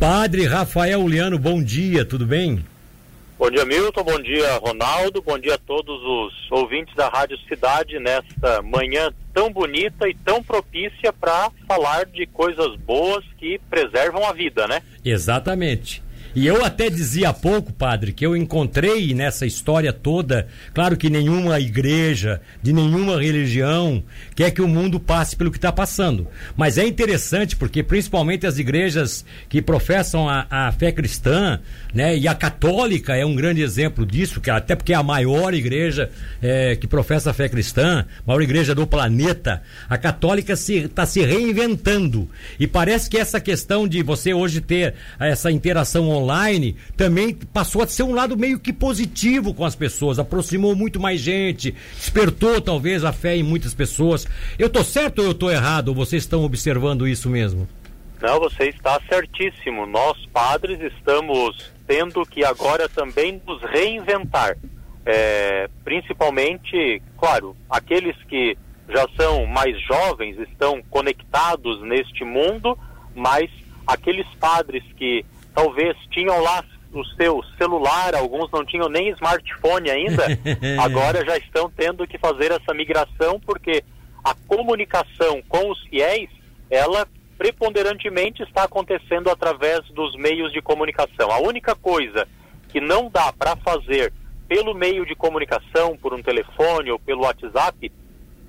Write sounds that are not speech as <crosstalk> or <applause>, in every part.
Padre Rafael Liano, bom dia, tudo bem? Bom dia, Milton. Bom dia, Ronaldo. Bom dia a todos os ouvintes da Rádio Cidade nesta manhã tão bonita e tão propícia para falar de coisas boas que preservam a vida, né? Exatamente. E eu até dizia há pouco, padre, que eu encontrei nessa história toda, claro que nenhuma igreja, de nenhuma religião, quer que o mundo passe pelo que está passando. Mas é interessante porque, principalmente as igrejas que professam a, a, fé cristã, né, e a católica é um grande exemplo disso, que até porque é a maior igreja é, que professa a fé cristã, maior igreja do planeta, a católica está se, tá se reinventando. E parece que essa questão de você hoje ter essa interação online, também passou a ser um lado meio que positivo com as pessoas, aproximou muito mais gente, despertou talvez a fé em muitas pessoas. Eu tô certo ou eu tô errado? Vocês estão observando isso mesmo? Não, você está certíssimo. Nós padres estamos tendo que agora também nos reinventar. É, principalmente, claro, aqueles que já são mais jovens estão conectados neste mundo, mas aqueles padres que talvez tinham lá o seu celular, alguns não tinham nem smartphone ainda, <laughs> agora já estão tendo que fazer essa migração porque a comunicação com os fiéis, ela preponderantemente está acontecendo através dos meios de comunicação. A única coisa que não dá para fazer pelo meio de comunicação, por um telefone ou pelo WhatsApp,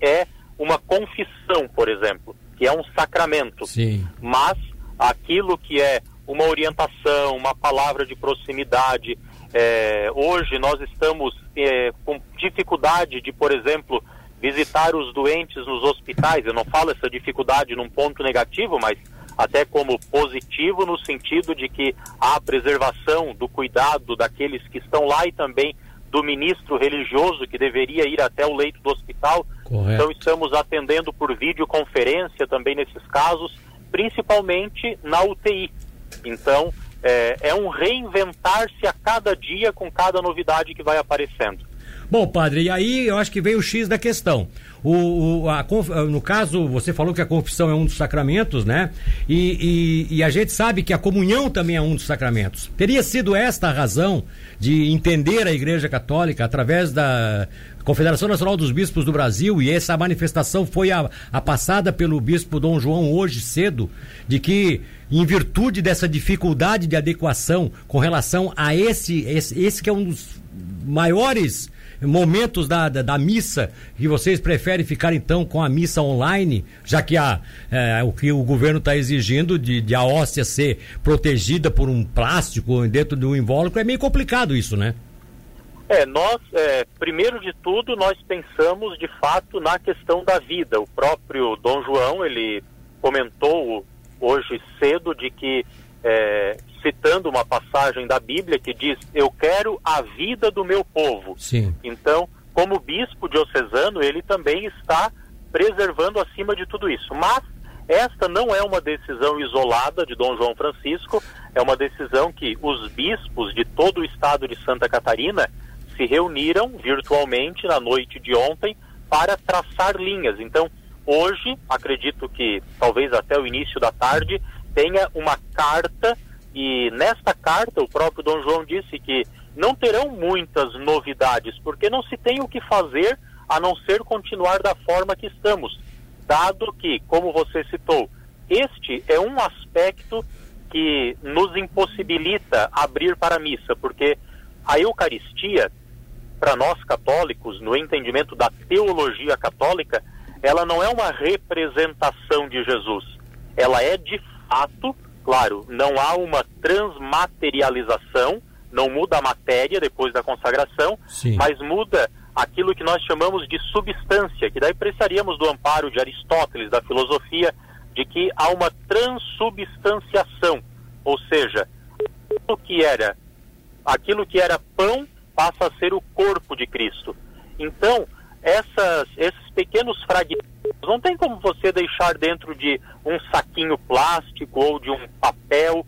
é uma confissão, por exemplo, que é um sacramento. Sim. Mas aquilo que é uma orientação, uma palavra de proximidade. É, hoje nós estamos é, com dificuldade de, por exemplo, visitar os doentes nos hospitais. Eu não falo essa dificuldade num ponto negativo, mas até como positivo no sentido de que há preservação do cuidado daqueles que estão lá e também do ministro religioso que deveria ir até o leito do hospital. Correto. Então estamos atendendo por videoconferência também nesses casos, principalmente na UTI. Então, é, é um reinventar-se a cada dia com cada novidade que vai aparecendo. Bom, padre, e aí eu acho que veio o X da questão. O, o a, no caso, você falou que a confissão é um dos sacramentos, né? E, e, e, a gente sabe que a comunhão também é um dos sacramentos. Teria sido esta a razão de entender a Igreja Católica através da Confederação Nacional dos Bispos do Brasil, e essa manifestação foi a, a passada pelo bispo Dom João hoje cedo, de que em virtude dessa dificuldade de adequação com relação a esse, esse, esse que é um dos maiores momentos da, da, da, missa que vocês preferem ficar então com a missa online, já que a, é, o que o governo está exigindo de, de, a hóstia ser protegida por um plástico dentro do invólucro, é meio complicado isso, né? É, nós, é, primeiro de tudo, nós pensamos de fato na questão da vida. O próprio Dom João, ele comentou hoje cedo de que é, citando uma passagem da Bíblia que diz: Eu quero a vida do meu povo. Sim. Então, como bispo diocesano, ele também está preservando acima de tudo isso. Mas esta não é uma decisão isolada de Dom João Francisco, é uma decisão que os bispos de todo o estado de Santa Catarina se reuniram virtualmente na noite de ontem para traçar linhas. Então, hoje, acredito que talvez até o início da tarde, tenha uma carta e nesta carta, o próprio Dom João disse que não terão muitas novidades, porque não se tem o que fazer a não ser continuar da forma que estamos, dado que, como você citou, este é um aspecto que nos impossibilita abrir para a missa, porque a Eucaristia, para nós católicos, no entendimento da teologia católica, ela não é uma representação de Jesus, ela é de fato Claro, não há uma transmaterialização, não muda a matéria depois da consagração, Sim. mas muda aquilo que nós chamamos de substância, que daí precisaríamos do amparo de Aristóteles, da filosofia, de que há uma transubstanciação, ou seja, aquilo que era, aquilo que era pão passa a ser o corpo de Cristo. Então, essas, esses pequenos fragmentos não tem como você deixar dentro de um saquinho plástico ou de um papel.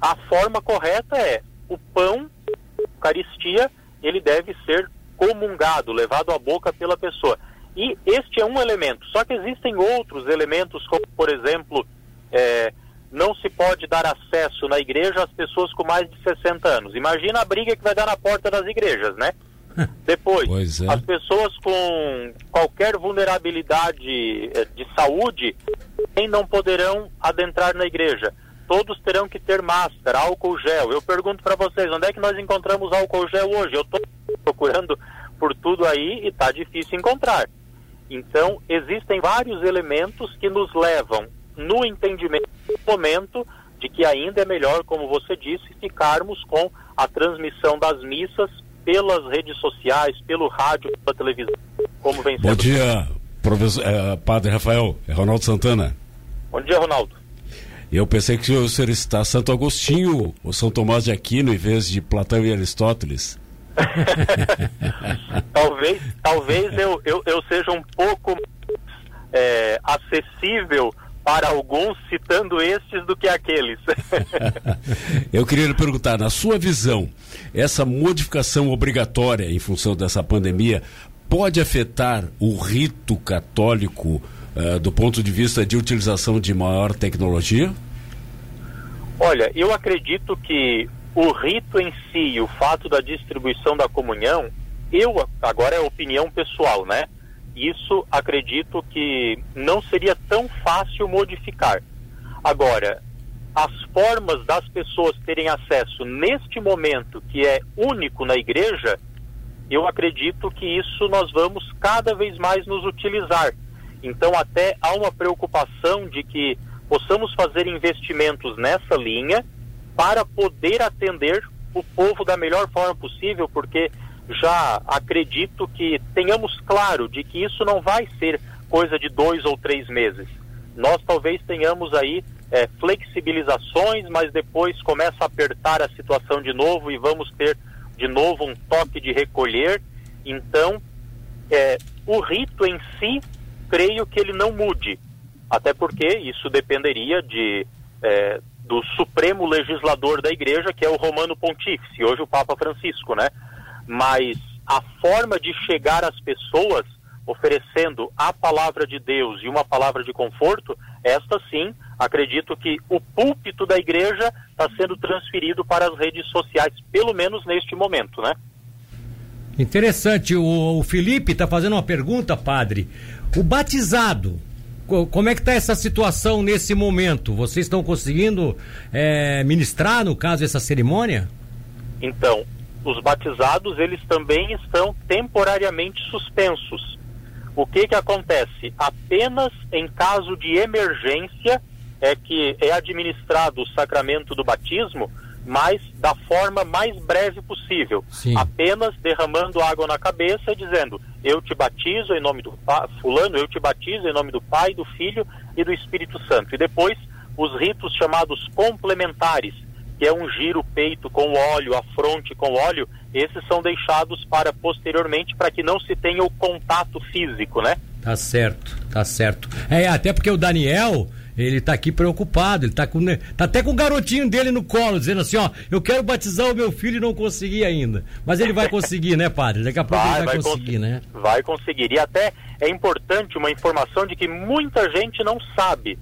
A forma correta é o pão, Eucaristia, ele deve ser comungado, levado à boca pela pessoa. E este é um elemento. Só que existem outros elementos, como por exemplo, é, não se pode dar acesso na igreja às pessoas com mais de 60 anos. Imagina a briga que vai dar na porta das igrejas, né? <laughs> Depois, é. as pessoas com qualquer vulnerabilidade eh, de saúde nem não poderão adentrar na igreja. Todos terão que ter máscara, álcool gel. Eu pergunto para vocês, onde é que nós encontramos álcool gel hoje? Eu estou procurando por tudo aí e está difícil encontrar. Então, existem vários elementos que nos levam no entendimento no momento de que ainda é melhor, como você disse, ficarmos com a transmissão das missas pelas redes sociais, pelo rádio, pela televisão, como vem sendo. Bom dia, professor, é, Padre Rafael, é Ronaldo Santana. Bom dia, Ronaldo. Eu pensei que o senhor está Santo Agostinho ou São Tomás de Aquino em vez de Platão e Aristóteles. <laughs> talvez talvez eu, eu, eu seja um pouco é, acessível para alguns citando estes do que aqueles. <laughs> Eu queria lhe perguntar, na sua visão, essa modificação obrigatória em função dessa pandemia pode afetar o rito católico uh, do ponto de vista de utilização de maior tecnologia? Olha, eu acredito que o rito em si, o fato da distribuição da comunhão, eu agora é opinião pessoal, né? Isso acredito que não seria tão fácil modificar. Agora, as formas das pessoas terem acesso neste momento, que é único na igreja, eu acredito que isso nós vamos cada vez mais nos utilizar. Então, até há uma preocupação de que possamos fazer investimentos nessa linha para poder atender o povo da melhor forma possível, porque já acredito que tenhamos claro de que isso não vai ser coisa de dois ou três meses. Nós talvez tenhamos aí é, flexibilizações, mas depois começa a apertar a situação de novo e vamos ter de novo um toque de recolher. Então, é, o rito em si, creio que ele não mude, até porque isso dependeria de é, do Supremo Legislador da Igreja, que é o Romano Pontífice, hoje o Papa Francisco, né? Mas a forma de chegar às pessoas oferecendo a palavra de Deus e uma palavra de conforto, esta sim, acredito que o púlpito da igreja está sendo transferido para as redes sociais, pelo menos neste momento, né? Interessante. O, o Felipe está fazendo uma pergunta, padre. O batizado, como é que está essa situação nesse momento? Vocês estão conseguindo é, ministrar, no caso, essa cerimônia? Então, os batizados eles também estão temporariamente suspensos. O que que acontece? Apenas em caso de emergência é que é administrado o sacramento do batismo, mas da forma mais breve possível. Sim. Apenas derramando água na cabeça, dizendo: Eu te batizo em nome do Fulano, eu te batizo em nome do Pai, do Filho e do Espírito Santo. E depois os ritos chamados complementares, que é ungir o peito com óleo, a fronte com óleo, esses são deixados para posteriormente para que não se tenha o contato físico, né? Tá certo, tá certo. É, até porque o Daniel, ele tá aqui preocupado, ele tá com tá até com o garotinho dele no colo, dizendo assim, ó, eu quero batizar o meu filho e não consegui ainda. Mas ele vai conseguir, né, padre? Daqui a pouco vai, ele vai, vai conseguir, cons né? Vai conseguir. E até é importante uma informação de que muita gente não sabe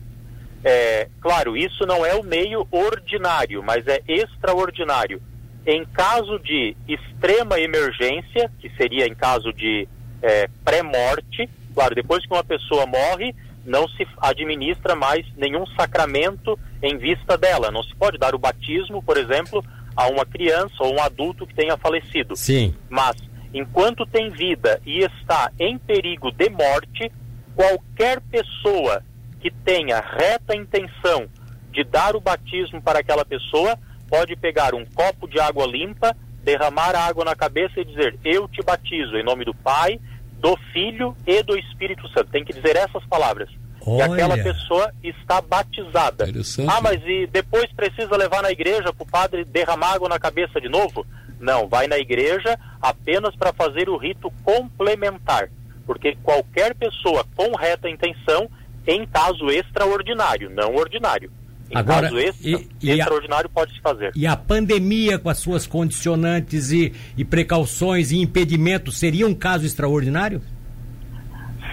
é, claro, isso não é o meio ordinário, mas é extraordinário. Em caso de extrema emergência, que seria em caso de é, pré-morte, claro, depois que uma pessoa morre, não se administra mais nenhum sacramento em vista dela. Não se pode dar o batismo, por exemplo, a uma criança ou um adulto que tenha falecido. Sim. Mas, enquanto tem vida e está em perigo de morte, qualquer pessoa que tenha reta intenção de dar o batismo para aquela pessoa, pode pegar um copo de água limpa, derramar a água na cabeça e dizer: Eu te batizo em nome do Pai, do Filho e do Espírito Santo. Tem que dizer essas palavras. Olha. E aquela pessoa está batizada. Ah, mas e depois precisa levar na igreja para o padre derramar água na cabeça de novo? Não, vai na igreja apenas para fazer o rito complementar. Porque qualquer pessoa com reta intenção em caso extraordinário, não ordinário. Em Agora, caso extra, e, extraordinário pode se fazer. E a pandemia com as suas condicionantes e, e precauções e impedimentos seria um caso extraordinário?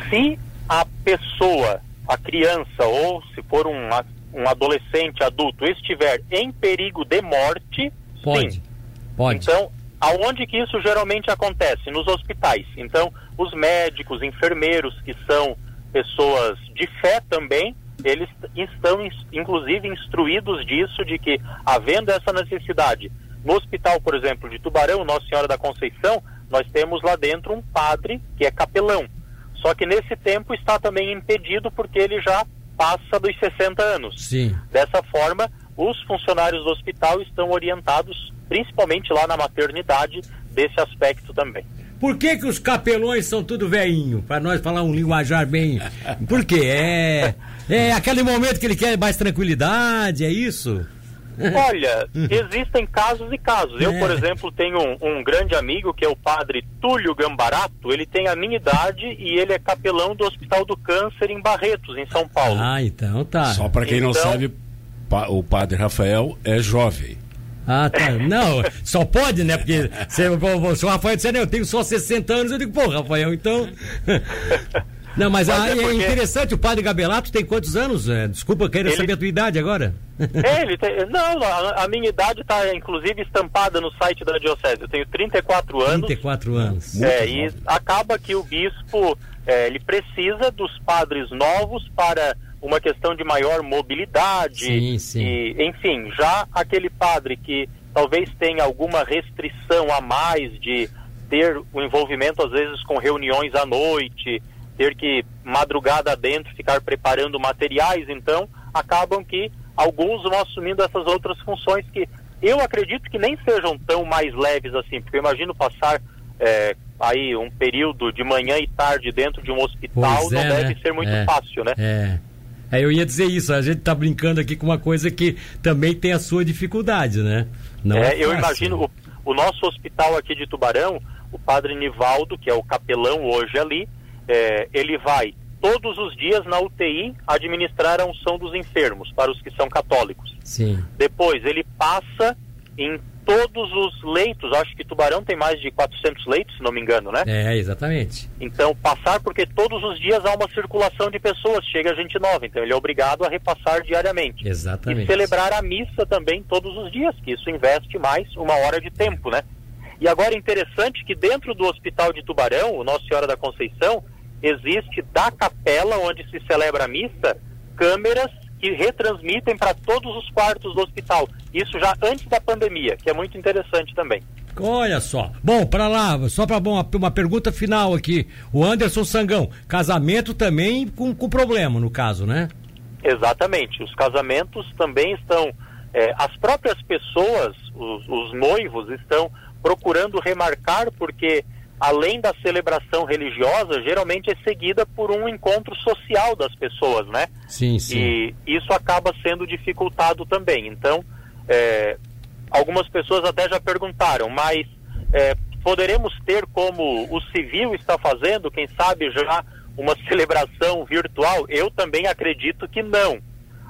Se a pessoa, a criança, ou se for um, um adolescente adulto estiver em perigo de morte, pode. sim. Pode. Então, aonde que isso geralmente acontece? Nos hospitais. Então, os médicos, enfermeiros, que são pessoas de fé também, eles estão inclusive instruídos disso, de que havendo essa necessidade, no hospital, por exemplo, de Tubarão, Nossa Senhora da Conceição, nós temos lá dentro um padre que é capelão. Só que nesse tempo está também impedido porque ele já passa dos 60 anos. Sim. Dessa forma, os funcionários do hospital estão orientados, principalmente lá na maternidade, desse aspecto também. Por que, que os capelões são tudo veinho? Para nós falar um linguajar bem. Por quê? É, é aquele momento que ele quer mais tranquilidade, é isso? Olha, existem casos e casos. Eu, por é. exemplo, tenho um, um, grande amigo que é o padre Túlio Gambarato. Ele tem a minha idade e ele é capelão do Hospital do Câncer em Barretos, em São Paulo. Ah, então tá. Só para quem então... não sabe, o padre Rafael é jovem. Ah, tá. Não, só pode, né? Porque se, se o Rafael disser, eu tenho só 60 anos, eu digo, pô, Rafael, então. <laughs> Não, mas, mas é, é, porque... interessante, o padre Gabelato tem quantos anos? É, desculpa, eu quero ele... saber a tua idade agora. É, ele tem... Não, a, a minha idade está inclusive estampada no site da Diocese. Eu tenho 34 anos. 34 anos. É, e acaba que o bispo é, ele precisa dos padres novos para uma questão de maior mobilidade. Sim, sim. E, enfim, já aquele padre que talvez tenha alguma restrição a mais de ter o envolvimento, às vezes, com reuniões à noite, ter que madrugada dentro ficar preparando materiais, então acabam que alguns vão assumindo essas outras funções que eu acredito que nem sejam tão mais leves assim, porque eu imagino passar é, aí um período de manhã e tarde dentro de um hospital é, não deve né? ser muito é, fácil, né? É. É, eu ia dizer isso, a gente está brincando aqui com uma coisa que também tem a sua dificuldade, né? Não é, é eu imagino o, o, nosso hospital aqui de Tubarão, o padre Nivaldo, que é o capelão hoje ali, é, ele vai todos os dias na UTI administrar a unção dos enfermos, para os que são católicos. Sim. Depois ele passa em todos os leitos, acho que Tubarão tem mais de 400 leitos, se não me engano, né? É, exatamente. Então, passar porque todos os dias há uma circulação de pessoas, chega gente nova, então ele é obrigado a repassar diariamente. Exatamente. E celebrar a missa também todos os dias, que isso investe mais uma hora de tempo, né? E agora interessante que dentro do Hospital de Tubarão, o Nossa Senhora da Conceição, existe da capela onde se celebra a missa, câmeras que retransmitem para todos os quartos do hospital. Isso já antes da pandemia, que é muito interessante também. Olha só. Bom, para lá, só para uma, uma pergunta final aqui. O Anderson Sangão, casamento também com, com problema, no caso, né? Exatamente. Os casamentos também estão. É, as próprias pessoas, os, os noivos, estão procurando remarcar porque além da celebração religiosa, geralmente é seguida por um encontro social das pessoas, né? Sim, sim. E isso acaba sendo dificultado também. Então, é, algumas pessoas até já perguntaram, mas é, poderemos ter como o civil está fazendo, quem sabe já uma <laughs> celebração virtual? Eu também acredito que não.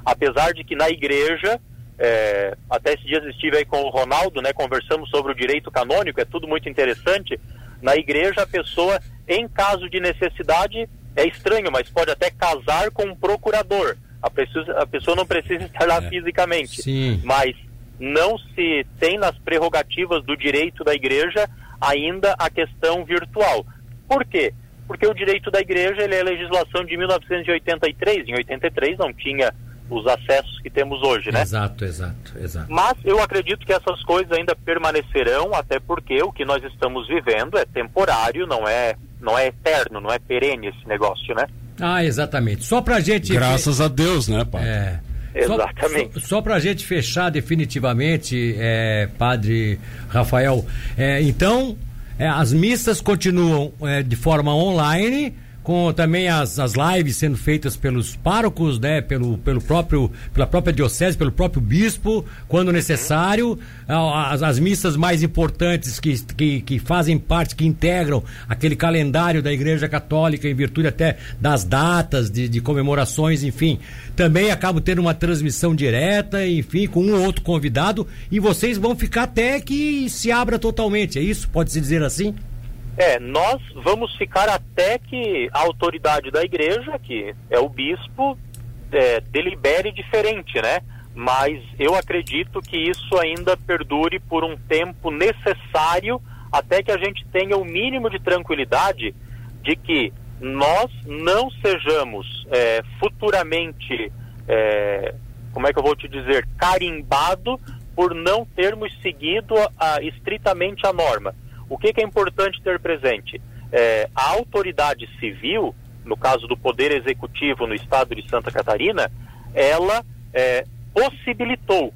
Apesar de que na igreja, é, até esses dias estive aí com o Ronaldo, né, conversamos sobre o direito canônico, é tudo muito interessante. Na igreja, a pessoa, em caso de necessidade, é estranho, mas pode até casar com um procurador. A pessoa, a pessoa não precisa <laughs> estar lá é. fisicamente. Sim. Mas não se tem nas prerrogativas do direito da igreja ainda a questão virtual. Por quê? Porque o direito da igreja ele é legislação de 1983. Em 83 não tinha os acessos que temos hoje, né? Exato, exato, exato. Mas eu acredito que essas coisas ainda permanecerão, até porque o que nós estamos vivendo é temporário, não é, não é eterno, não é perene esse negócio, né? Ah, exatamente. Só pra gente. Graças a Deus, né, pai? É. Exatamente. Só, só, só para a gente fechar definitivamente, é, Padre Rafael, é, então é, as missas continuam é, de forma online com também as, as lives sendo feitas pelos párocos, né, pelo, pelo próprio, pela própria diocese, pelo próprio bispo, quando necessário, as, as missas mais importantes que, que, que fazem parte, que integram aquele calendário da Igreja Católica em virtude até das datas de, de comemorações, enfim, também acabo tendo uma transmissão direta, enfim, com um ou outro convidado, e vocês vão ficar até que se abra totalmente, é isso? Pode-se dizer assim? É, nós vamos ficar até que a autoridade da igreja, que é o bispo, é, delibere diferente, né? Mas eu acredito que isso ainda perdure por um tempo necessário até que a gente tenha o mínimo de tranquilidade de que nós não sejamos é, futuramente, é, como é que eu vou te dizer, carimbado por não termos seguido a, a, estritamente a norma. O que, que, é importante ter presente? É, a autoridade civil, no caso do Poder Executivo no estado de Santa Catarina, ela é, possibilitou,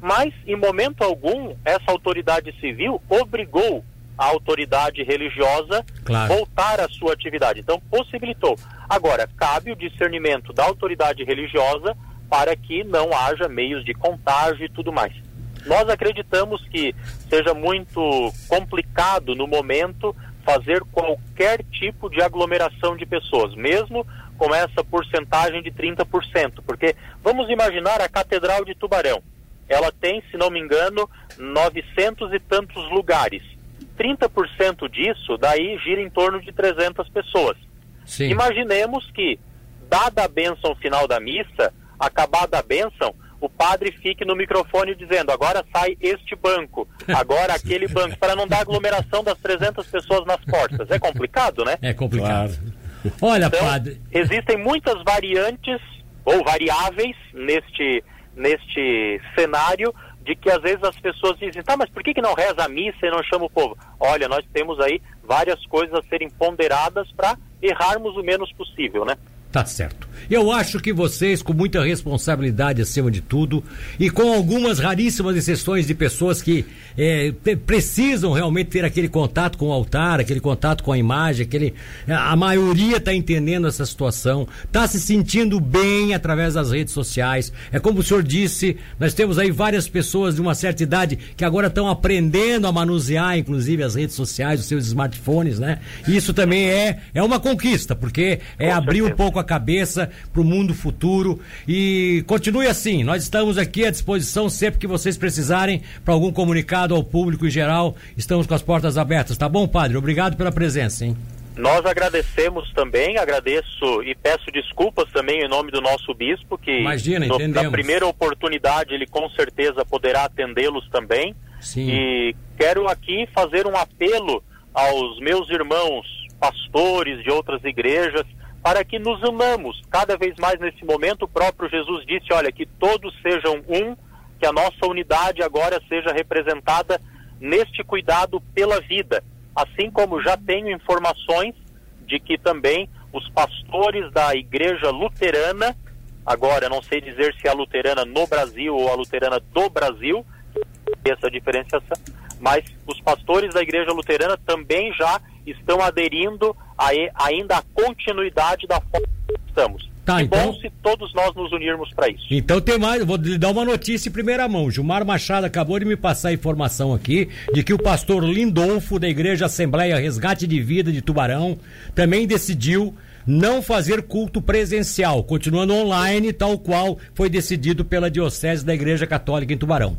mas em momento algum essa autoridade civil obrigou a autoridade religiosa claro. voltar à sua atividade. Então, possibilitou. Agora, cabe o discernimento da autoridade religiosa para que não haja meios de contágio e tudo mais. Nós acreditamos que seja muito complicado no momento fazer qualquer tipo de aglomeração de pessoas, mesmo com essa porcentagem de 30%, porque vamos imaginar a Catedral de Tubarão. Ela tem, se não me engano, 900 e tantos lugares. 30% disso daí gira em torno de 300 pessoas. Sim. Imaginemos que, dada a bênção final da missa, acabada a bênção, o padre fique no microfone dizendo: agora sai este banco, agora <laughs> aquele banco, para não dar aglomeração das 300 pessoas nas portas. É complicado, né? É complicado. Claro. Olha, então, padre. Existem muitas variantes ou variáveis neste, neste cenário de que às vezes as pessoas dizem, tá, mas por que, que não reza a missa e não chama o povo? Olha, nós temos aí várias coisas a serem ponderadas para errarmos o menos possível, né? Tá certo. Eu acho que vocês, com muita responsabilidade acima de tudo, e com algumas raríssimas exceções de pessoas que é, precisam realmente ter aquele contato com o altar, aquele contato com a imagem, aquele. A maioria está entendendo essa situação, está se sentindo bem através das redes sociais. É como o senhor disse, nós temos aí várias pessoas de uma certa idade que agora estão aprendendo a manusear, inclusive, as redes sociais, os seus smartphones, né? E isso também é, é uma conquista, porque é abrir um pouco a cabeça para o mundo futuro. E continue assim, nós estamos aqui à disposição sempre que vocês precisarem para algum comunicado ao público em geral. Estamos com as portas abertas, tá bom, padre? Obrigado pela presença, hein? Nós agradecemos também, agradeço e peço desculpas também em nome do nosso bispo, que Imagina, no, na primeira oportunidade ele com certeza poderá atendê-los também. Sim. E quero aqui fazer um apelo aos meus irmãos pastores de outras igrejas para que nos unamos cada vez mais nesse momento. O próprio Jesus disse: olha, que todos sejam um, que a nossa unidade agora seja representada neste cuidado pela vida. Assim como já tenho informações de que também os pastores da igreja luterana, agora não sei dizer se é a luterana no Brasil ou a luterana do Brasil, essa diferenciação, mas os pastores da igreja luterana também já estão aderindo ainda à continuidade da forma que estamos. Tá, então... bom se todos nós nos unirmos para isso. Então tem mais, vou lhe dar uma notícia em primeira mão. Gilmar Machado acabou de me passar a informação aqui de que o pastor Lindolfo da Igreja Assembleia Resgate de Vida de Tubarão também decidiu não fazer culto presencial, continuando online, tal qual foi decidido pela Diocese da Igreja Católica em Tubarão.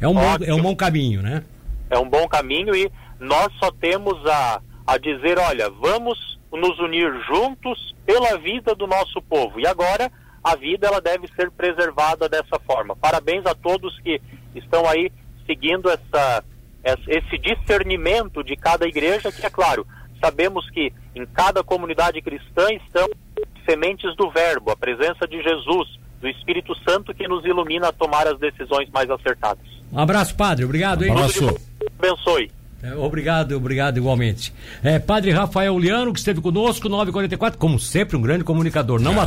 É um, bom, é um bom caminho, né? É um bom caminho e nós só temos a, a dizer, olha, vamos nos unir juntos pela vida do nosso povo. E agora a vida ela deve ser preservada dessa forma. Parabéns a todos que estão aí seguindo essa, esse discernimento de cada igreja, que é claro, sabemos que em cada comunidade cristã estão sementes do verbo, a presença de Jesus, do Espírito Santo que nos ilumina a tomar as decisões mais acertadas. Um abraço, padre. Obrigado, hein? Um abraço. Abençoe. É, obrigado, obrigado igualmente. É, padre Rafael Liano, que esteve conosco, 944, como sempre, um grande comunicador. Não é.